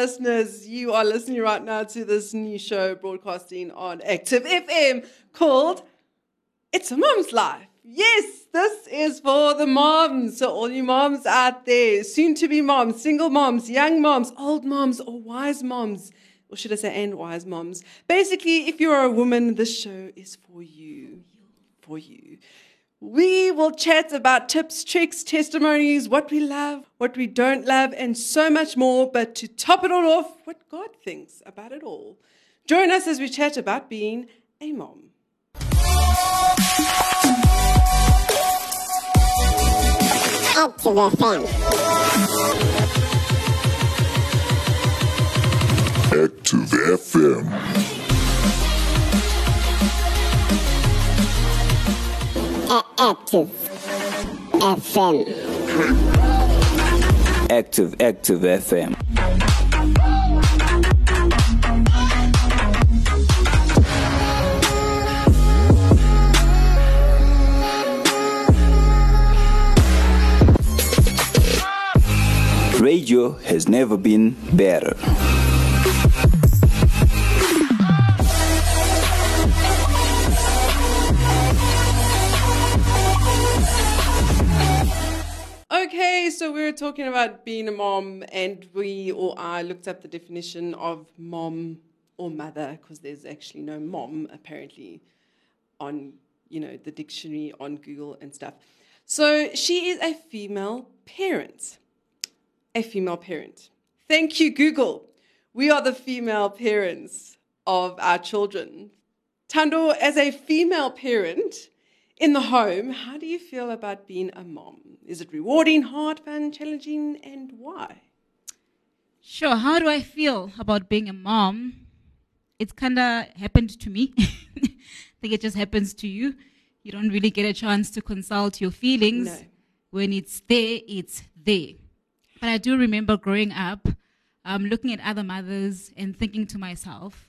listeners. You are listening right now to this new show broadcasting on Active FM called It's a Mom's Life. Yes, this is for the moms. So, all you moms out there, soon to be moms, single moms, young moms, old moms, or wise moms, or should I say, and wise moms. Basically, if you are a woman, this show is for you. For you. We will chat about tips, tricks, testimonies, what we love, what we don't love, and so much more. But to top it all off, what God thinks about it all. Join us as we chat about being a mom. Active FM. Active FM. Active FM. Active, Active FM. Radio has never been better. Talking about being a mom, and we or I looked up the definition of mom or mother because there's actually no mom apparently on you know the dictionary on Google and stuff. So she is a female parent. A female parent. Thank you, Google. We are the female parents of our children. Tando, as a female parent in the home, how do you feel about being a mom? Is it rewarding, hard, fun, challenging, and why? Sure. How do I feel about being a mom? It's kind of happened to me. I think it just happens to you. You don't really get a chance to consult your feelings. No. When it's there, it's there. But I do remember growing up, um, looking at other mothers and thinking to myself,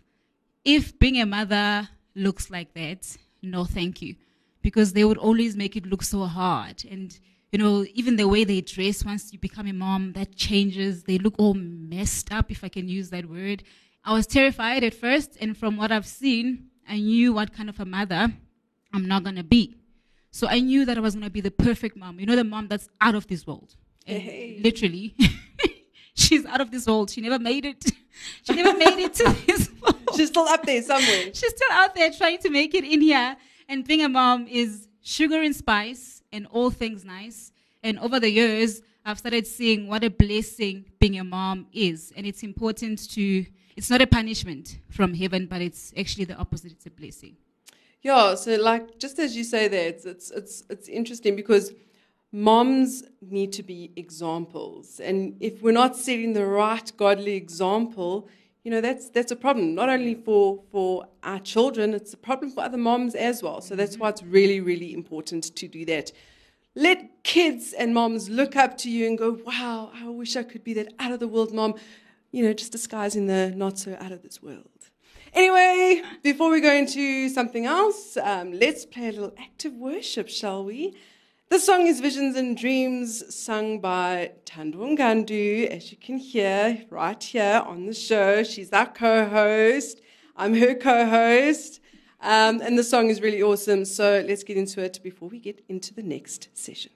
if being a mother looks like that, no, thank you. Because they would always make it look so hard. And, you know, even the way they dress once you become a mom, that changes. They look all messed up, if I can use that word. I was terrified at first, and from what I've seen, I knew what kind of a mother I'm not going to be. So I knew that I was going to be the perfect mom. You know, the mom that's out of this world. Hey. literally, she's out of this world. She never made it. She never made it to this world. She's still up there somewhere. She's still out there trying to make it in here. And being a mom is sugar and spice and all things nice. And over the years, I've started seeing what a blessing being a mom is. And it's important to, it's not a punishment from heaven, but it's actually the opposite. It's a blessing. Yeah, so like just as you say there, it's it's it's it's interesting because moms need to be examples, and if we're not setting the right godly example, you know that's that's a problem. Not only for for our children, it's a problem for other moms as well. So that's why it's really really important to do that. Let kids and moms look up to you and go, "Wow, I wish I could be that out of the world mom," you know, just disguising the not so out of this world. Anyway, before we go into something else, um, let's play a little active worship, shall we? This song is Visions and Dreams, sung by Tando Ngandu, as you can hear right here on the show. She's our co host. I'm her co host. Um, and the song is really awesome. So let's get into it before we get into the next session.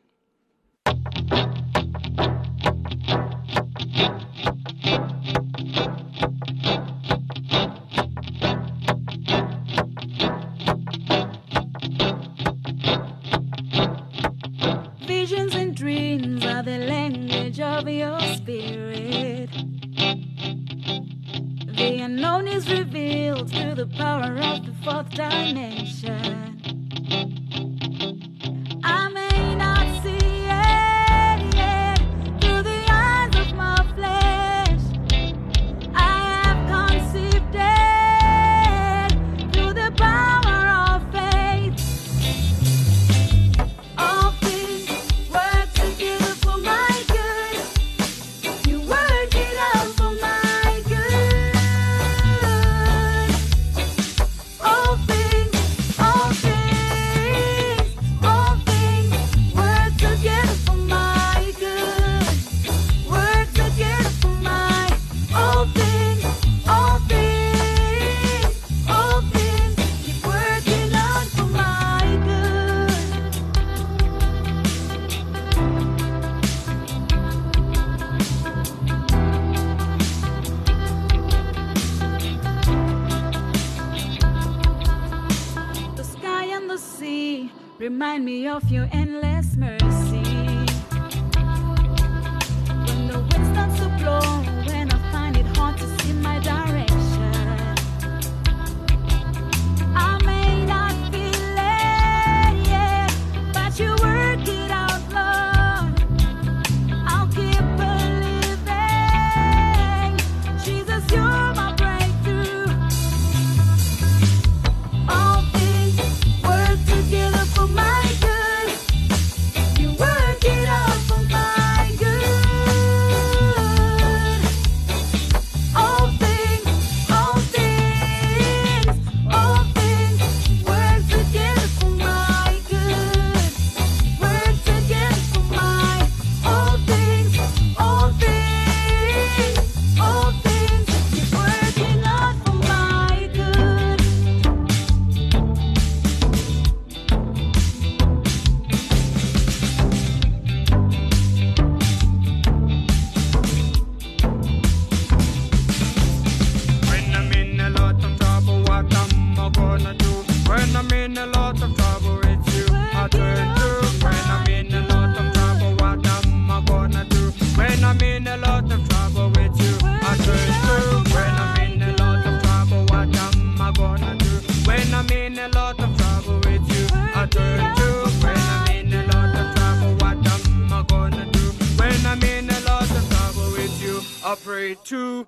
Pray to.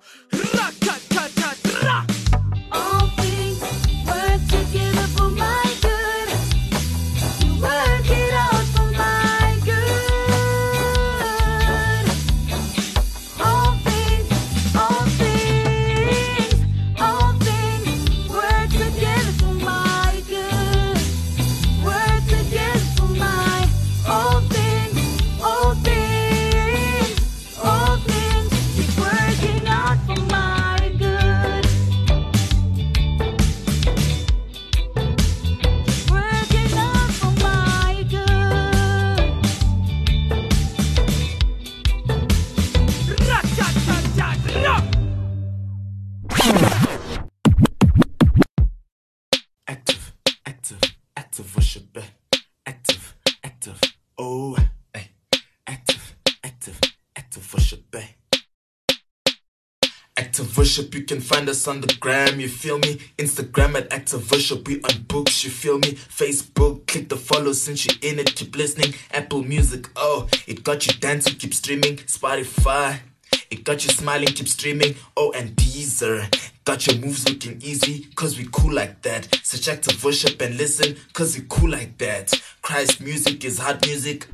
Oh, eh. Active, active, active worship. eh. Active worship, you can find us on the gram, you feel me? Instagram at active worship, we on books, you feel me? Facebook, click the follow since you're in it, keep listening. Apple Music, oh, it got you dancing, keep streaming. Spotify, it got you smiling, keep streaming. Oh, and Deezer. Got your moves looking easy, cause we cool like that. Search active worship and listen, cause we cool like that. Christ music is hot music.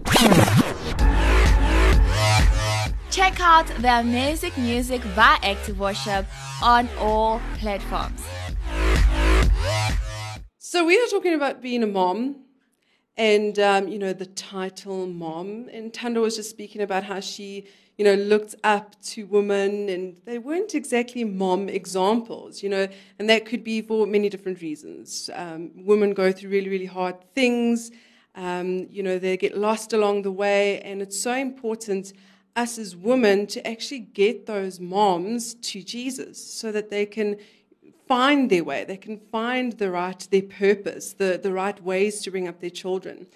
Check out their music music by Active Worship on all platforms. So we are talking about being a mom, and um, you know the title mom. And Tando was just speaking about how she, you know, looked up to women, and they weren't exactly mom examples, you know, and that could be for many different reasons. Um, women go through really, really hard things. Um, you know, they get lost along the way, and it's so important us as women to actually get those moms to Jesus so that they can find their way, they can find the right, their purpose, the, the right ways to bring up their children.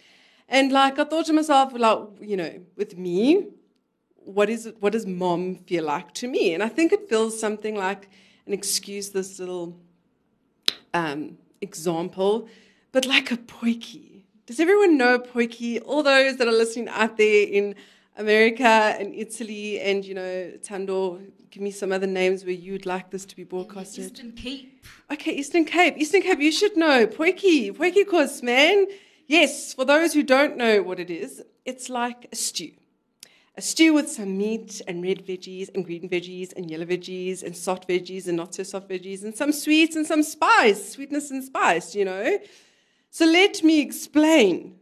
And like I thought to myself, like, you know, with me, what is it, what does mom feel like to me? And I think it feels something like, and excuse this little um, example, but like a potjie. Does everyone know potjie? All those that are listening out there in America and Italy, and you know, Tando, give me some other names where you'd like this to be broadcasted. Eastern Cape. Okay, Eastern Cape. Eastern Cape, you should know. Potjie. Potjie kos, man. Yes, for those who don't know what it is, it's like a stew. A stew with some meat and red veggies and green veggies and yellow veggies and soft veggies and not so soft veggies and some sweets and some spice, sweetness and spice, you know. So let me explain.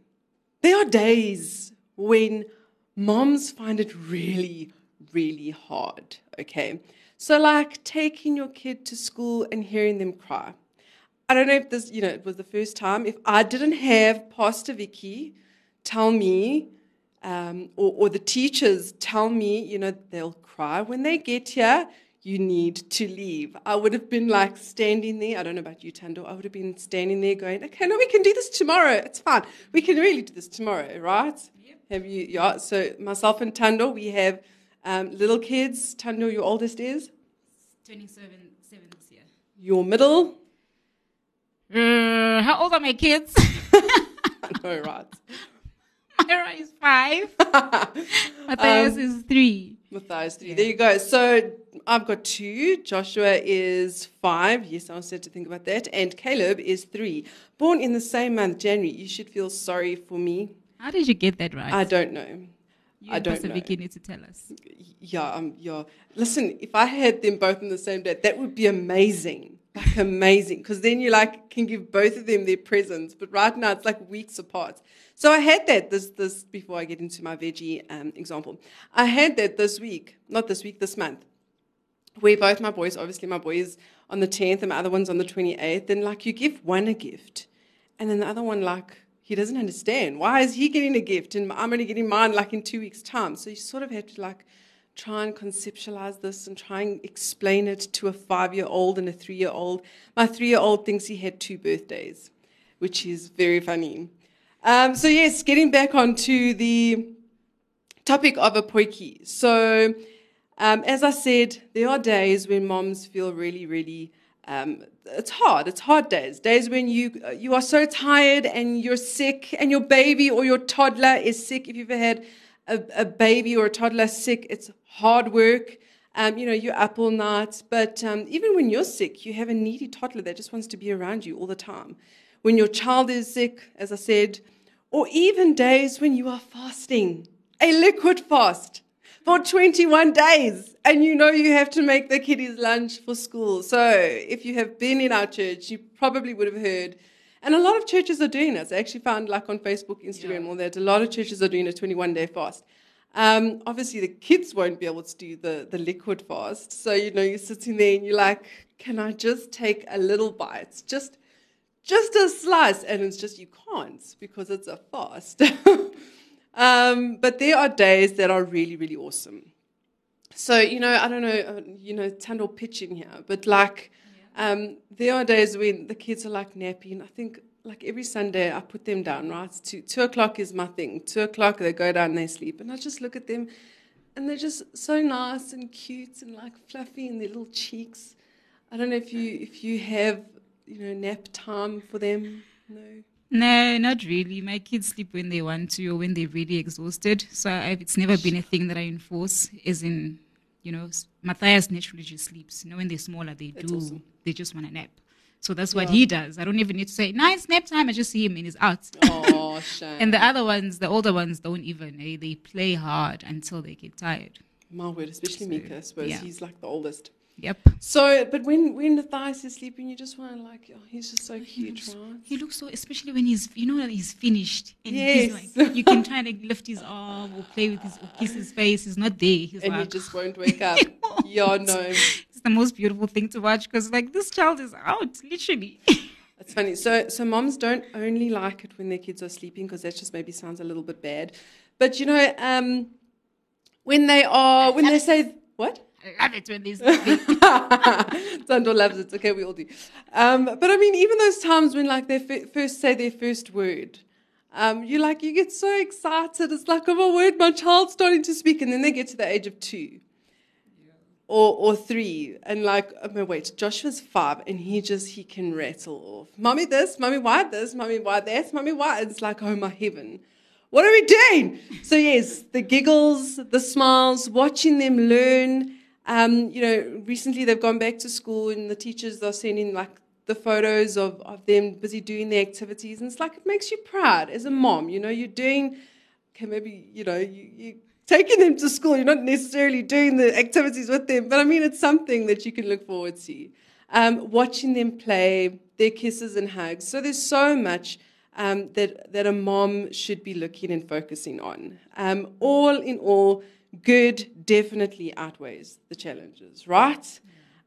There are days when moms find it really, really hard, okay? So, like taking your kid to school and hearing them cry. I don't know if this, you know, it was the first time. If I didn't have Pastor Vicky tell me, um, or, or the teachers tell me, you know, they'll cry when they get here, you need to leave. I would have been like standing there. I don't know about you, Tando. I would have been standing there going, okay, no, we can do this tomorrow. It's fine. We can really do this tomorrow, right? Have you? Yeah. So myself and Tando, we have um, little kids. Tando, your oldest is. 27 seven this year. Your middle. Uh, how old are my kids? I know, right? Myra is five. Matthias Um, is three. Matthias three. There you go. So I've got two. Joshua is five. Yes, I was had to think about that. And Caleb is three. Born in the same month, January. You should feel sorry for me. How did you get that right? I don't know. you I don't know. Need to tell us. Yeah, um, yeah. Listen, if I had them both on the same day, that would be amazing. Like amazing, because then you like can give both of them their presents. But right now, it's like weeks apart. So I had that this this before I get into my veggie um, example. I had that this week, not this week, this month, where both my boys, obviously my boy is on the tenth and my other one's on the twenty eighth. And like you give one a gift, and then the other one like he doesn't understand why is he getting a gift and I'm only getting mine like in two weeks' time. So you sort of have to like try and conceptualize this and try and explain it to a five year old and a three year old. My three year old thinks he had two birthdays, which is very funny. Um, so, yes, getting back onto the topic of a potjie. So, um, as I said, there are days when moms feel really, really. Um, it's hard. It's hard days. Days when you you are so tired and you're sick, and your baby or your toddler is sick. If you've ever had a, a baby or a toddler sick, it's hard work. Um, you know, you're up all night. But um, even when you're sick, you have a needy toddler that just wants to be around you all the time. When your child is sick, as I said, or even days when you are fasting, a liquid fast for 21 days, and you know you have to make the kiddies lunch for school. So if you have been in our church, you probably would have heard. And a lot of churches are doing this. I actually found, like on Facebook, Instagram, all that, a lot of churches are doing a 21 day fast. Um, obviously, the kids won't be able to do the, the liquid fast. So, you know, you're sitting there and you're like, can I just take a little bite? Just just a slice, and it's just you can't because it's a fast. um, but there are days that are really, really awesome. So you know, I don't know, uh, you know, Tando pitching here, but like, um, there are days when the kids are like nappy, and I think like every Sunday I put them down. Right, two two o'clock is my thing. Two o'clock they go down they sleep, and I just look at them, and they're just so nice and cute and like fluffy in their little cheeks. I don't know if you if you have you know nap time for them. No. No, not really. My kids sleep when they want to or when they're really exhausted. So I've, it's never been a thing that I enforce. As in, you know, Matthias naturally just sleeps. You know, when they're smaller, they That's do. awesome. They just want to nap. So that's what Yeah. he does. I don't even need to say, nice nap time. I just see him and he's out. Oh, shame. and the other ones, the older ones, don't even. eh? They play hard until they get tired. My word, especially Mika, I suppose yeah. he's like the oldest. Yep. So, but when when Matthias is sleeping, you just want to like, oh, he's just so cute, right? He looks so, especially when he's, you know, he's finished. And Yes. he's like, you can try to lift his arm or play with his, or kiss his face. He's not there. He's and like, he just won't wake up. yeah, no. it's the most beautiful thing to watch because, like, this child is out, literally. That's funny. So, so moms don't only like it when their kids are sleeping because that just maybe sounds a little bit bad. But you know, um, when they are, when they say what? I love it when sleeping. Sandor loves it. Okay, we all do. Um, but I mean, even those times when like they f- first say their first word, um, you like you get so excited. It's like, oh my word, my child's starting to speak, and then they get to the age of two. Or, or three, and like, oh my wait, Joshua's five, and he just he can rattle off, mommy this, mommy why this, mommy why that, mommy why. It's like, oh my heaven, what are we doing? So yes, the giggles, the smiles, watching them learn. Um, you know, recently they've gone back to school, and the teachers are sending like the photos of, of them busy doing their activities, and it's like it makes you proud as a mom. You know, you're doing, okay, maybe you know you you taking them to school. You're not necessarily doing the activities with them, but I mean it's something that you can look forward to. Um, watching them play, their kisses and hugs. So there's so much um, that that a mom should be looking and focusing on. Um, all in all, good definitely outweighs the challenges, right?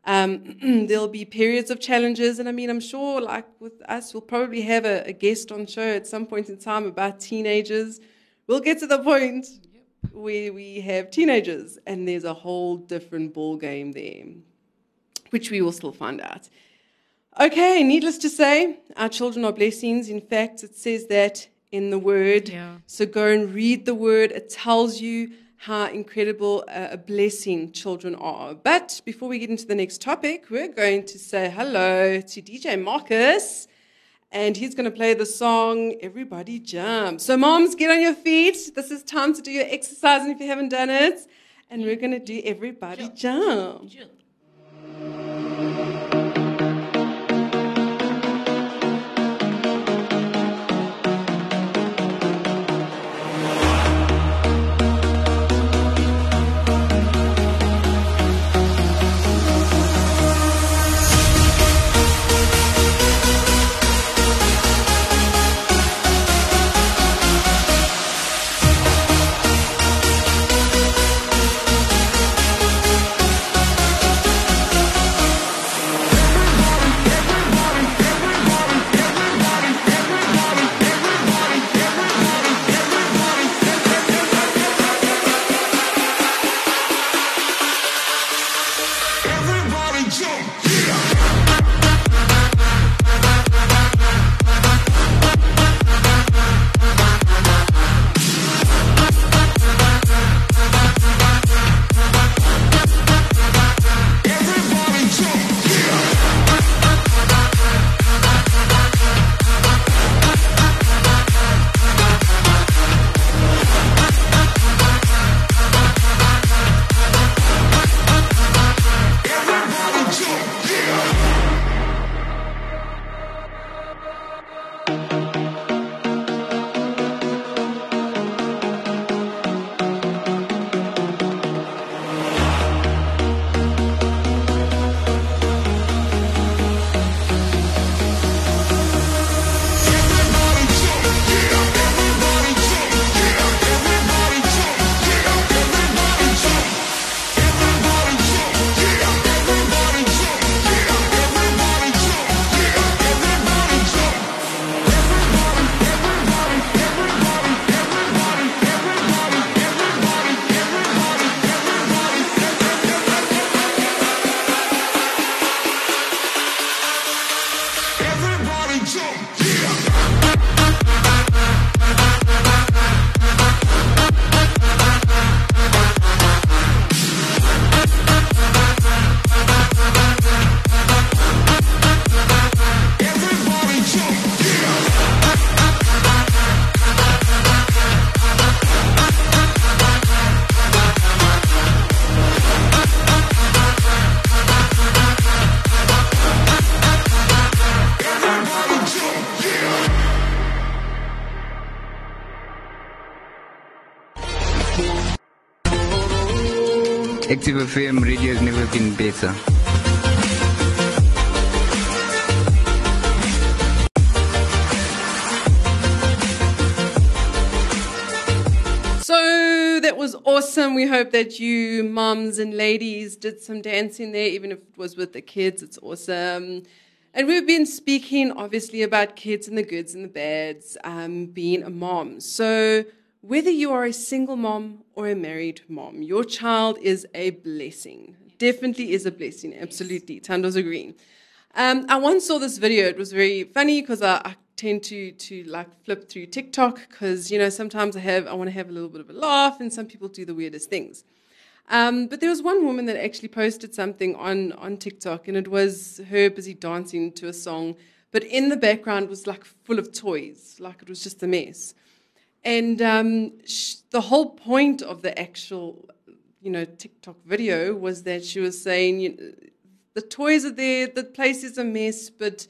Um, there'll be periods of challenges, and I mean, I'm sure, like with us, we'll probably have a, a guest on show at some point in time about teenagers. We'll get to the point where we have teenagers, and there's a whole different ball game there. which we will still find out. Okay, needless to say, our children are blessings. In fact, it says that in the word. Yeah. So go and read the word. It tells you how incredible a blessing children are. But before we get into the next topic, we're going to say hello to DJ Marcus. And he's going to play the song Everybody Jump. So, moms, get on your feet. This is time to do your exercise, and if you haven't done it, and we're going to do Everybody Jump. Everybody Active FM radio has never been better. So that was awesome. We hope that you, mums and ladies, did some dancing there, even if it was with the kids. It's awesome. And we've been speaking, obviously, about kids and the goods and the bads, um, being a mom. So, whether you are a single mom or a married mom, your child is a blessing. Definitely is a blessing. Absolutely. Tando's agreeing. Um, I once saw this video. It was very funny because I, I tend to to like flip through TikTok because you know sometimes I have I want to have a little bit of a laugh, and some people do the weirdest things. Um, but there was one woman that actually posted something on on TikTok, and it was her busy dancing to a song, but in the background was like full of toys, like it was just a mess. And um, sh- the whole point of the actual, you know, TikTok video was that she was saying, you know, the toys are there, the place is a mess, but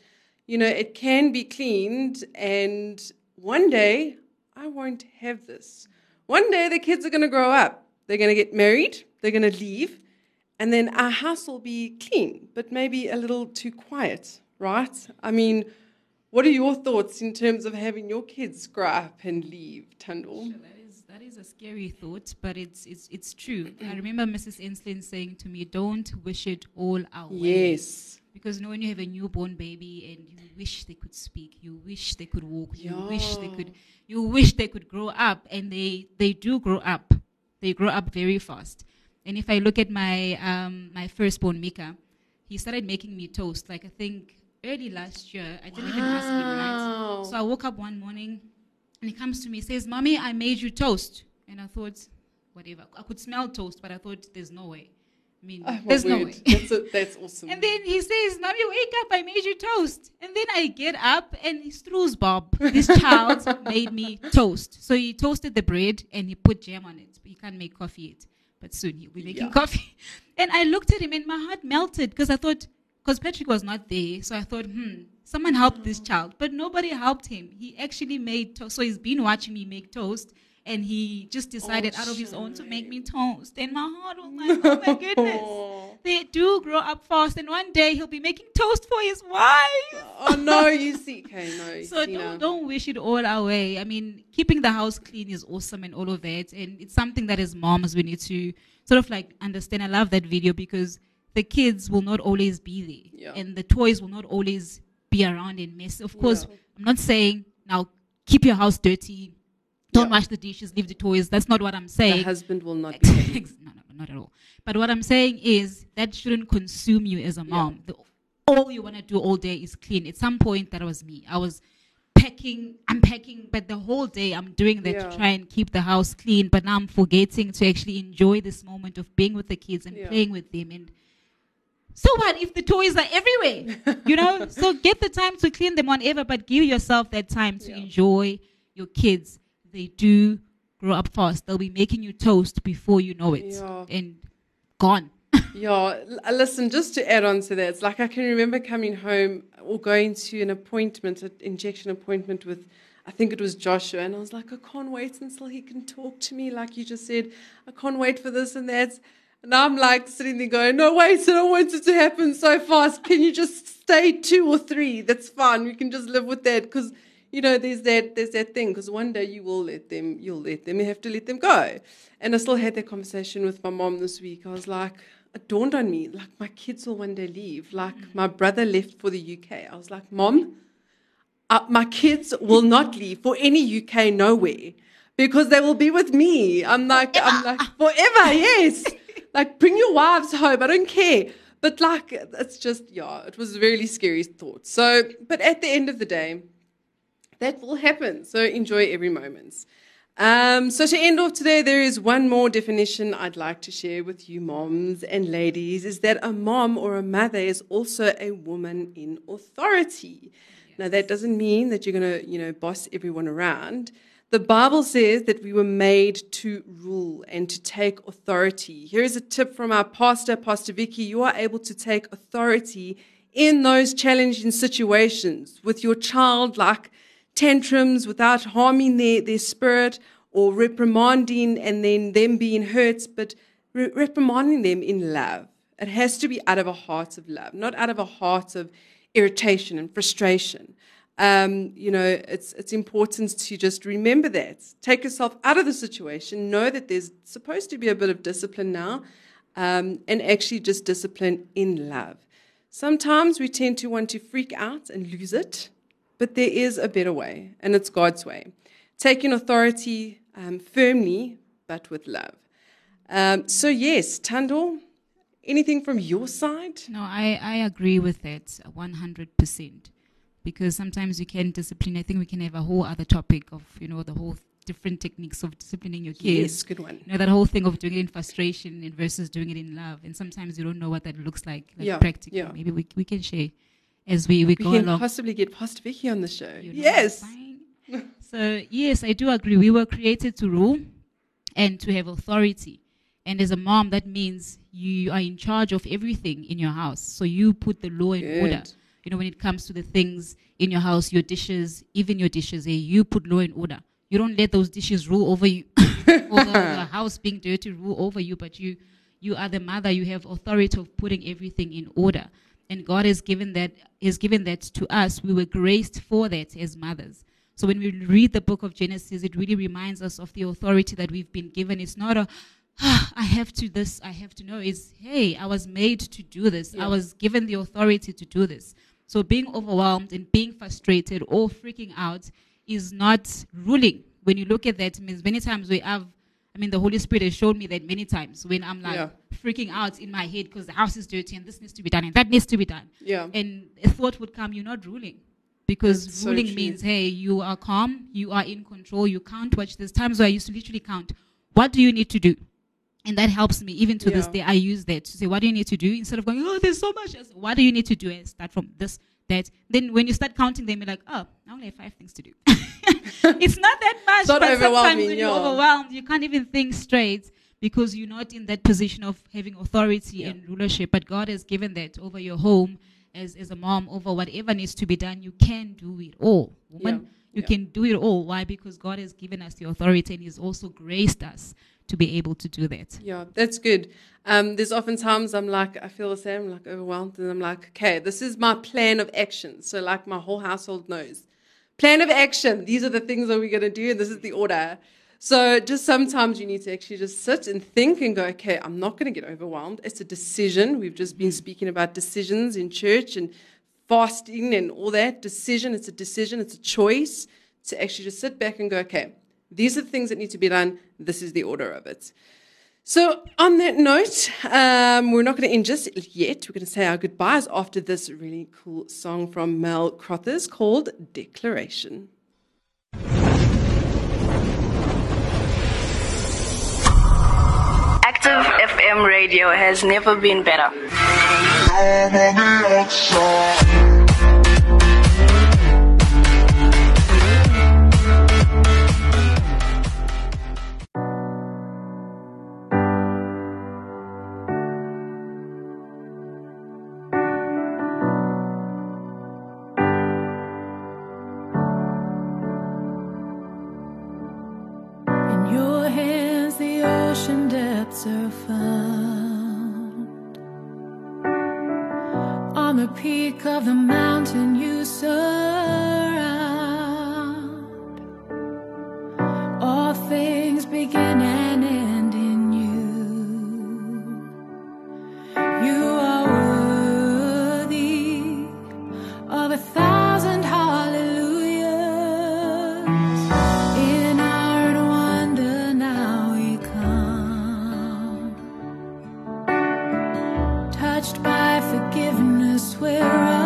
you know, it can be cleaned. And one day, I won't have this. One day, the kids are going to grow up. They're going to get married. They're going to leave. And then our house will be clean, but maybe a little too quiet, right? I mean, what are your thoughts in terms of having your kids grow up and leave, Tundle? That is that is a scary thought, but it's it's it's true. I remember Mrs. Enslin saying to me, "Don't wish it all way." Yes. Because you know, when you have a newborn baby and you wish they could speak, you wish they could walk, you wish they could, you wish they could grow up, and they they do grow up. They grow up very fast. And if I look at my um, my firstborn Mika, he started making me toast. Like I think early last year, I didn't even ask him, right? So I woke up one morning, and he comes to me, says, "Mommy, I made you toast," and I thought, whatever. I could smell toast, but I thought, there's no way. I mean, Oh, there's no way. That's, a, that's awesome. And then he says, Mommy, wake up, I made you toast. And then I get up and he Stru's Bob. This child made me toast. So he toasted the bread and he put jam on it. But he can't make coffee yet. But soon he'll be making Yeah. coffee. And I looked at him and my heart melted because I thought, because Patrick was not there. So I thought, hmm, someone helped this child. But nobody helped him. He actually made toast. So he's been watching me make toast. And he just decided out of his own to make me toast. And my heart was like, oh my goodness. They do grow up fast, and one day he'll be making toast for his wife. oh no, you see, okay, no. So don't, don't wish it all away. I mean, keeping the house clean is awesome and all of that, and it's something that as moms we need to sort of like understand. I love that video because the kids will not always be there, Yeah. and the toys will not always be around and mess. Of course, Yeah. I'm not saying now keep your house dirty. Don't Yeah. wash the dishes, leave the toys. That's not what I'm The saying. husband will not be. No, no, not at all. But what I'm saying is that shouldn't consume you as a mom. The, all you want to do all day is clean. At some point, that was me. I was packing, unpacking, but the whole day I'm doing that Yeah. to try and keep the house clean. But now I'm forgetting to actually enjoy this moment of being with the kids and Yeah. playing with them. And so what if the toys are everywhere? you know, so get the time to clean them whenever, but give yourself that time to Yeah. enjoy your kids. They do grow up fast. They'll be making you toast before you know it, Yeah. and gone. Yeah, listen, just to add on to that, it's like I can remember coming home or going to an appointment, an injection appointment with, I think it was Joshua, and I was like, I can't wait until he can talk to me, like you just said. I can't wait for this and that. And I'm like sitting there going, No, wait, I don't want it to happen so fast. Can you just stay two or three? That's fine. We can just live with that because you know, there's that there's that thing because one day you will let them, you'll let them, you have to let them go. And I still had that conversation with my mom this week. I was like, it dawned on me, like my kids will one day leave. Like my brother left for the UK. I was like, Mom, uh, my kids will not leave for any UK nowhere because they will be with me. I'm like, I'm like forever, yes. like bring your wives home. I don't care. But like, it's just yeah, it was a really scary thought. So, but at the end of the day, that will happen. So enjoy every moment. Um, so to end off today, there is one more definition I'd like to share with you, moms and ladies, is that a mom or a mother is also a woman in authority. Now that doesn't mean that you're going to, you know, boss everyone around. The Bible says that we were made to rule and to take authority. Here's a tip from our pastor, Pastor Vicky. You are able to take authority in those challenging situations with your childlike tantrums without harming their, their spirit or reprimanding and then them being hurt, but re- reprimanding them in love. It has to be out of a heart of love, not out of a heart of irritation and frustration. Um, you know, it's it's important to just remember that. Take yourself out of the situation. Know that there's supposed to be a bit of discipline now, um, and actually just discipline in love. Sometimes we tend to want to freak out and lose it, but there is a better way, and it's God's way. Taking authority um, firmly, but with love. Um, so yes, Tando, anything from your side? No, I, I agree with that 100%. Because sometimes you can discipline. I think we can have a whole other topic of, you know, the whole different techniques of disciplining your kids. Yes, good one. You know, that whole thing of doing it in frustration and versus doing it in love. And sometimes you don't know what that looks like, like Yeah, practically. yeah. Maybe we, we can share as we, we, We go can along. possibly get Pastor Vicky on the show. You know, yes. So, yes, I do agree. We were created to rule and to have authority. And as a mom, that means you are in charge of everything in your house. So you put the law in order. You know, when it comes to the things in your house, your dishes, even your dishes, eh, you put law in order. You don't let those dishes rule over you, or the, the house being dirty rule over you. But you, you are the mother. You have authority of putting everything in order. And God has given that has given that to us. We were graced for that as mothers. So when we read the book of Genesis, it really reminds us of the authority that we've been given. It's not a "Ah, I have to this, I have to know. It's hey, I was made to do this. I was given the authority to do this. So being overwhelmed and being frustrated or freaking out is not ruling. When you look at that, means many times we have I mean, the Holy Spirit has shown me that many times when I'm like Yeah. freaking out in my head because the house is dirty and this needs to be done and that needs to be done. Yeah. And a thought would come, you're not ruling. Because That's ruling true. means, hey, you are calm, you are in control, you can't watch. There's times where I used to literally count. What do you need to do? And that helps me. Even to this day, I use that to say, what do you need to do? Instead of going, oh, there's so much. Just, What do you need to do? And start from this, that. Then when you start counting them, you're like, oh, I only have five things to do. it's not that much. not but sometimes when you're overwhelmed, you can't even think straight because you're not in that position of having authority and rulership. But God has given that over your home as, as a mom, over whatever needs to be done. You can do it all. Woman, you Yeah. can do it all. Why? Because God has given us the authority and He's also graced us to be able to do that. Yeah, that's good. Um, there's often times I'm like, I feel the same, I'm like overwhelmed, and I'm like, okay, this is my plan of action. So, like, my whole household knows. Plan of action. These are the things that we're going to do, and this is the order. So, just sometimes you need to actually just sit and think and go, okay, I'm not going to get overwhelmed. It's a decision. We've just been speaking about decisions in church and fasting and all that. Decision, it's a decision, it's a choice to actually just sit back and go, okay, these are the things that need to be done. This is the order of it. So, on that note, um, we're not going to end just yet. We're going to say our goodbyes after this really cool song from Mel Crothers called Declaration. Active FM radio has never been better. Touched by forgiveness we're undone.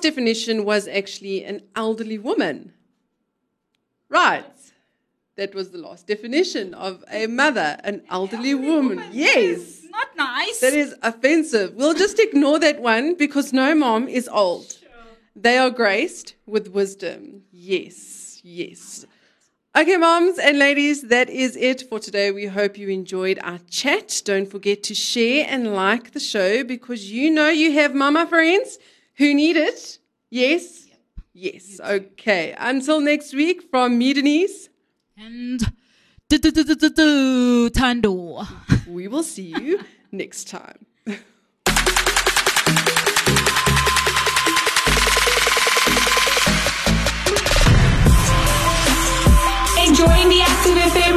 Last definition was actually an elderly woman. Right. That was the last definition of a mother, an elderly woman. Yes. Not nice. That is offensive. We'll just ignore that one because no mom is old. They are graced with wisdom. Yes, yes. Okay, moms and ladies, that is it for today. We hope you enjoyed our chat. Don't forget to share and like the show because you know you have mama friends who need it. Yes? Yes. Okay. Until next week from me, Denise. And do, do, do, do, do, do, Tando. We will see you next time.